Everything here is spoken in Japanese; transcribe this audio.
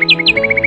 Música